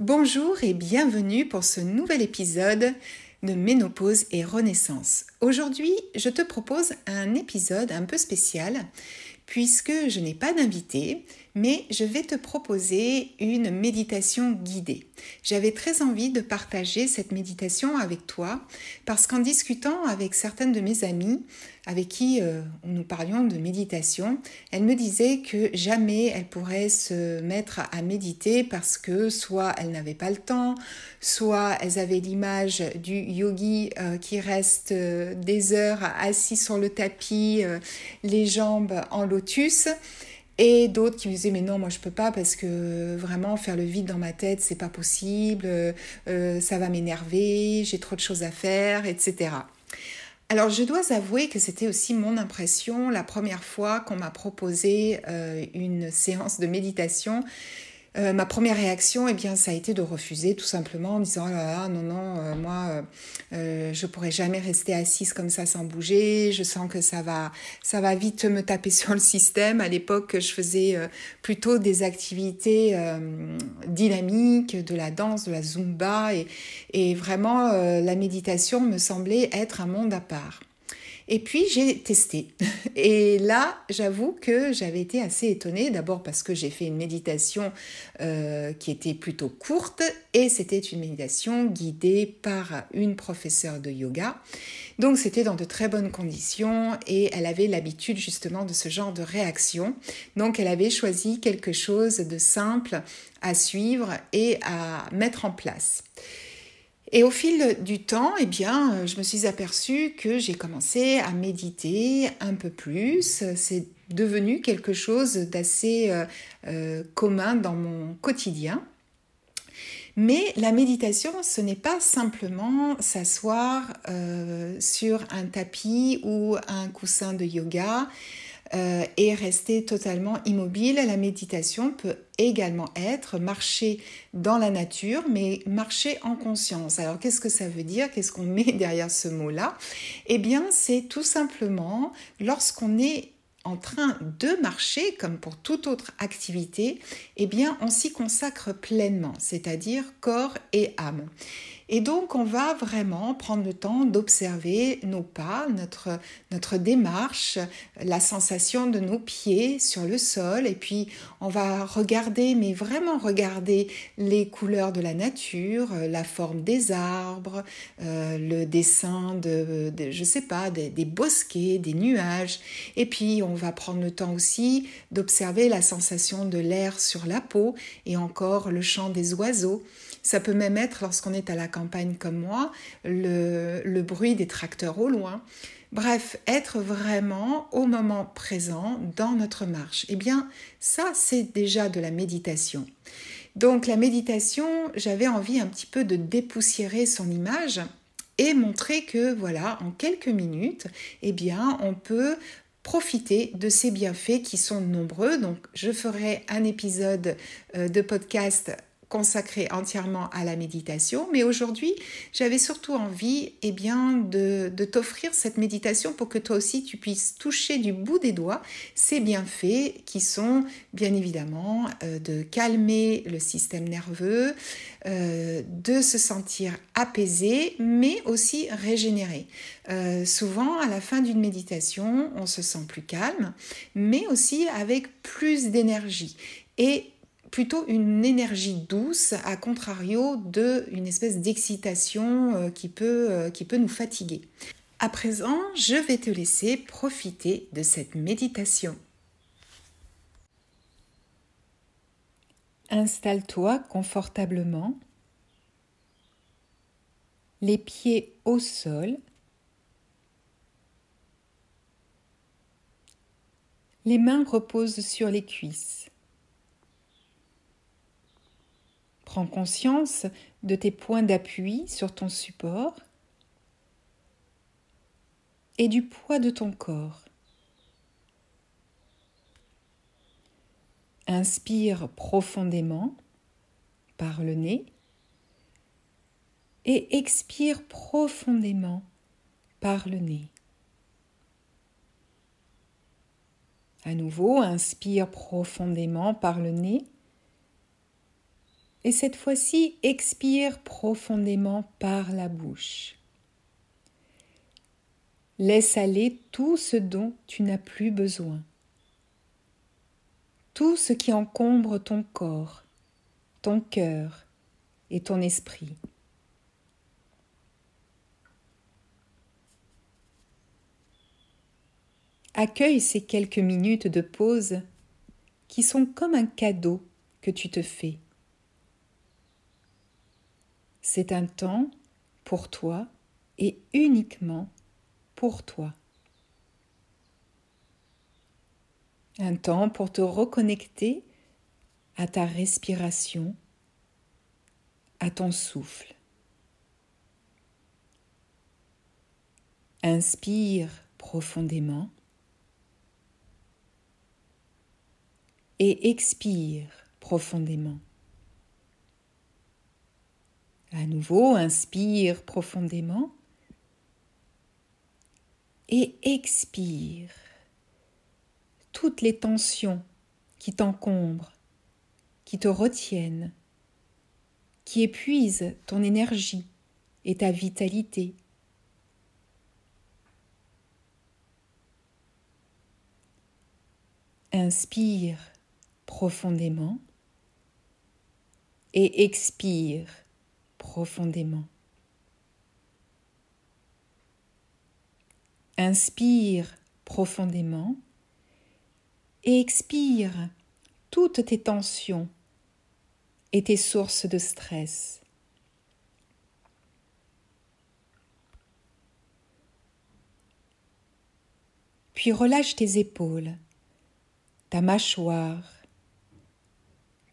Bonjour et bienvenue pour ce nouvel épisode de Ménopause et Renaissance. Aujourd'hui, je te propose un épisode un peu spécial puisque je n'ai pas d'invité, mais je vais te proposer une méditation guidée. J'avais très envie de partager cette méditation avec toi parce qu'en discutant avec certaines de mes amies avec qui euh, nous parlions de méditation, elles me disaient que jamais elles pourraient se mettre à méditer parce que soit elles n'avaient pas le temps, soit elles avaient l'image du yogi euh, qui reste euh, des heures assis sur le tapis, les jambes en lotus et d'autres qui me disaient mais non moi je peux pas parce que vraiment faire le vide dans ma tête c'est pas possible, euh, ça va m'énerver, j'ai trop de choses à faire, etc. Alors je dois avouer que c'était aussi mon impression la première fois qu'on m'a proposé euh, une séance de méditation euh, ma première réaction, eh bien, ça a été de refuser tout simplement en disant oh non non, euh, moi, euh, euh, je pourrais jamais rester assise comme ça sans bouger. Je sens que ça va, ça va vite me taper sur le système. À l'époque, je faisais plutôt des activités dynamiques, de la danse, de la zumba, et, et vraiment la méditation me semblait être un monde à part. Et puis j'ai testé. Et là, j'avoue que j'avais été assez étonnée, d'abord parce que j'ai fait une méditation euh, qui était plutôt courte et c'était une méditation guidée par une professeure de yoga. Donc c'était dans de très bonnes conditions et elle avait l'habitude justement de ce genre de réaction. Donc elle avait choisi quelque chose de simple à suivre et à mettre en place. Et au fil du temps, eh euh, je me suis aperçue que j'ai commencé à méditer un peu plus. C'est devenu quelque chose d'assez euh, euh, commun dans mon quotidien. Mais la méditation, ce n'est pas simplement s'asseoir sur un tapis ou un coussin de yoga euh, et rester totalement immobile. La méditation peut également être marcher dans la nature, mais marcher en conscience. Alors qu'est-ce que ça veut dire? Qu'est-ce qu'on met derrière ce mot-là? Eh bien, c'est tout simplement lorsqu'on est en train de marcher, comme pour toute autre activité, eh bien, on s'y consacre pleinement, c'est-à-dire corps et âme. Et donc, on va vraiment prendre le temps d'observer nos pas, notre, notre démarche, la sensation de nos pieds sur le sol. Et puis, on va regarder, mais vraiment regarder les couleurs de la nature, la forme des arbres, euh, le dessin de, de, sais pas, des bosquets, des nuages. Et puis, on va prendre le temps aussi d'observer la sensation de l'air sur la peau et encore le chant des oiseaux. Ça peut même être, lorsqu'on est à la campagne comme moi, le, bruit des tracteurs au loin. Bref, être vraiment au moment présent dans notre marche. Eh bien, ça, c'est déjà de la méditation. Donc la méditation, j'avais envie un petit peu de dépoussiérer son image et montrer que voilà, en quelques minutes, eh bien, on peut profiter de ces bienfaits qui sont nombreux. Donc, je ferai un épisode euh, de podcast consacré entièrement à la méditation, mais aujourd'hui, j'avais surtout envie eh bien, de, t'offrir cette méditation pour que toi aussi tu puisses toucher du bout des doigts ces bienfaits qui sont bien évidemment euh, de calmer le système nerveux, euh, de se sentir apaisé, mais aussi régénéré. Euh, souvent, à la fin d'une méditation, on se sent plus calme, mais aussi avec plus d'énergie. Et plutôt une énergie douce, à contrario de une espèce d'excitation euh, qui, peut, euh, qui peut nous fatiguer. À présent, je vais te laisser profiter de cette méditation. Installe-toi confortablement, les pieds au sol, les mains reposent sur les cuisses. Prends conscience de tes points d'appui sur ton support et du poids de ton corps. Inspire profondément par le nez et expire profondément par le nez. À nouveau, inspire profondément par le nez et cette fois-ci, expire profondément par la bouche. Laisse aller tout ce dont tu n'as plus besoin. Tout ce qui encombre ton corps, ton cœur et ton esprit. Accueille ces quelques minutes de pause qui sont comme un cadeau que tu te fais. C'est un temps pour toi et uniquement pour toi. Un temps pour te reconnecter à ta respiration, à ton souffle. Inspire profondément et expire profondément. À nouveau, inspire profondément et expire toutes les tensions qui t'encombrent, qui te retiennent, qui épuisent ton énergie et ta vitalité. Inspire profondément et expire profondément. Inspire profondément et expire toutes tes tensions et tes sources de stress. Puis relâche tes épaules, ta mâchoire,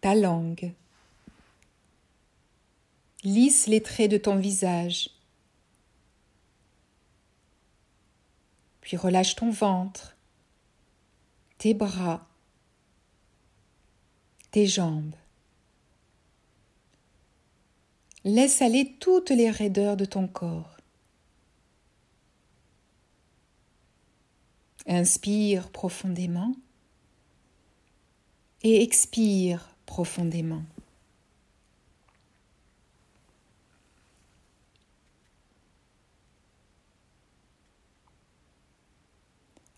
ta langue, Lisse les traits de ton visage. Puis relâche ton ventre, tes bras, tes jambes. Laisse aller toutes les raideurs de ton corps. Inspire profondément et expire profondément.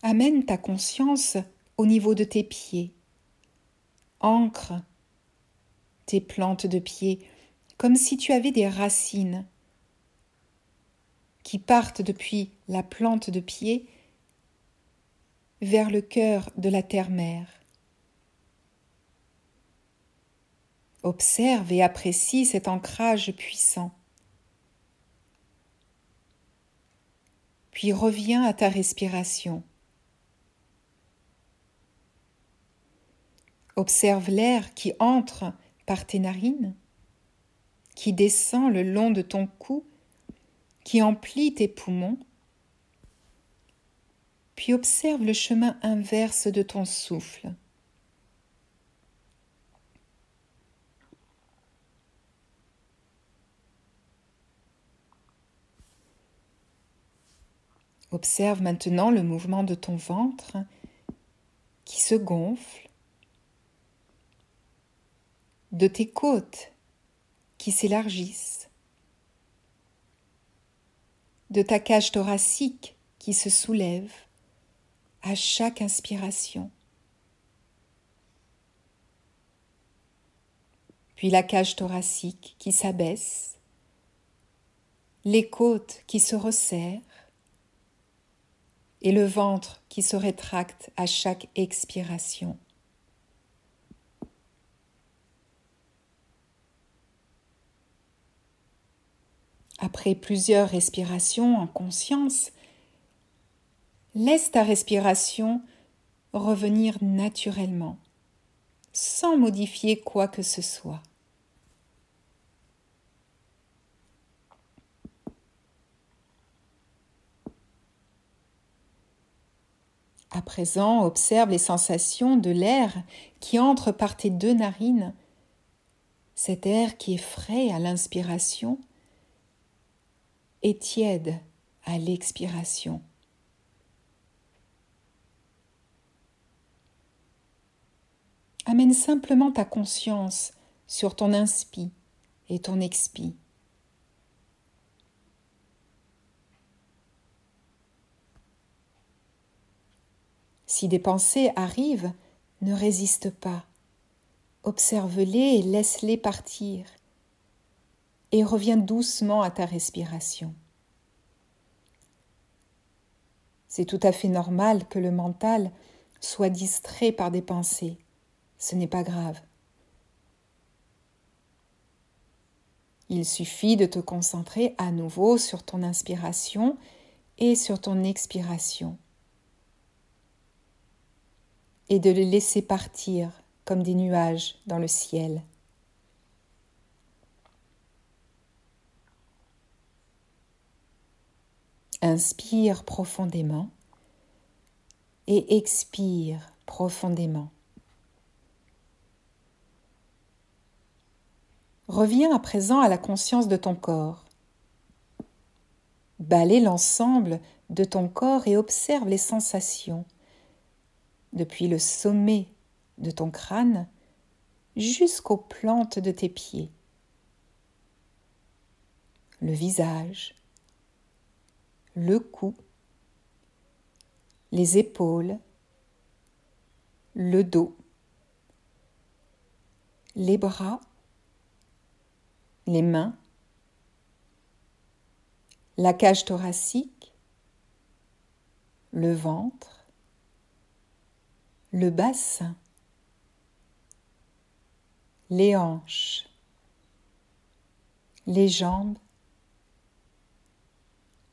Amène ta conscience au niveau de tes pieds. Ancre tes plantes de pieds comme si tu avais des racines qui partent depuis la plante de pied vers le cœur de la terre-mère. Observe et apprécie cet ancrage puissant. Puis reviens à ta respiration. Observe l'air qui entre par tes narines, qui descend le long de ton cou, qui emplit tes poumons. Puis observe le chemin inverse de ton souffle. Observe maintenant le mouvement de ton ventre qui se gonfle de tes côtes qui s'élargissent, de ta cage thoracique qui se soulève à chaque inspiration. Puis la cage thoracique qui s'abaisse, les côtes qui se resserrent, et le ventre qui se rétracte à chaque expiration. Après plusieurs respirations en conscience, laisse ta respiration revenir naturellement, sans modifier quoi que ce soit. À présent, observe les sensations de l'air qui entre par tes deux narines. Cet air qui est frais à l'inspiration et tiède à l'expiration. Amène simplement ta conscience sur ton inspi et ton expi. Si des pensées arrivent, ne résiste pas. Observe-les et laisse-les partir. Et reviens doucement à ta respiration. C'est tout à fait normal que le mental soit distrait par des pensées. Ce n'est pas grave. Il suffit de te concentrer à nouveau sur ton inspiration et sur ton expiration et de les laisser partir comme des nuages dans le ciel. Inspire profondément et expire profondément. Reviens à présent à la conscience de ton corps. Balaie l'ensemble de ton corps et observe les sensations depuis le sommet de ton crâne jusqu'aux plantes de tes pieds. Le visage, le cou, les épaules, le dos, les bras, les mains, la cage thoracique, le ventre, le bassin, les hanches, les jambes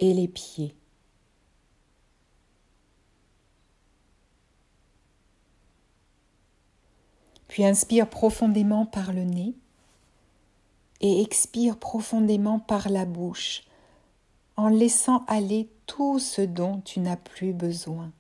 et les pieds. Puis inspire profondément par le nez et expire profondément par la bouche en laissant aller tout ce dont tu n'as plus besoin.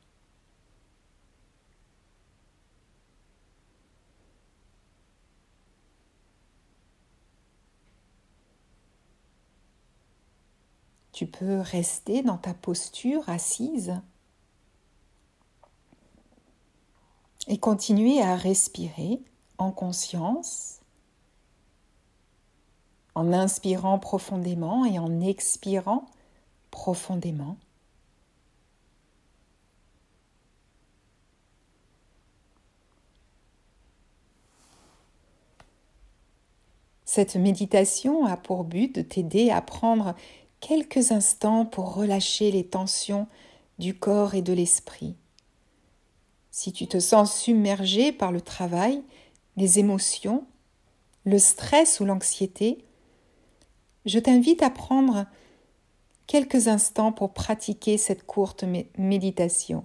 Tu peux rester dans ta posture assise et continuer à respirer en conscience, en inspirant profondément et en expirant profondément. Cette méditation a pour but de t'aider à prendre quelques instants pour relâcher les tensions du corps et de l'esprit. Si tu te sens submergé par le travail, les émotions, le stress ou l'anxiété, je t'invite à prendre quelques instants pour pratiquer cette courte méditation.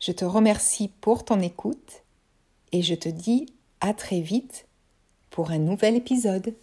Je te remercie pour ton écoute et je te dis à très vite pour un nouvel épisode.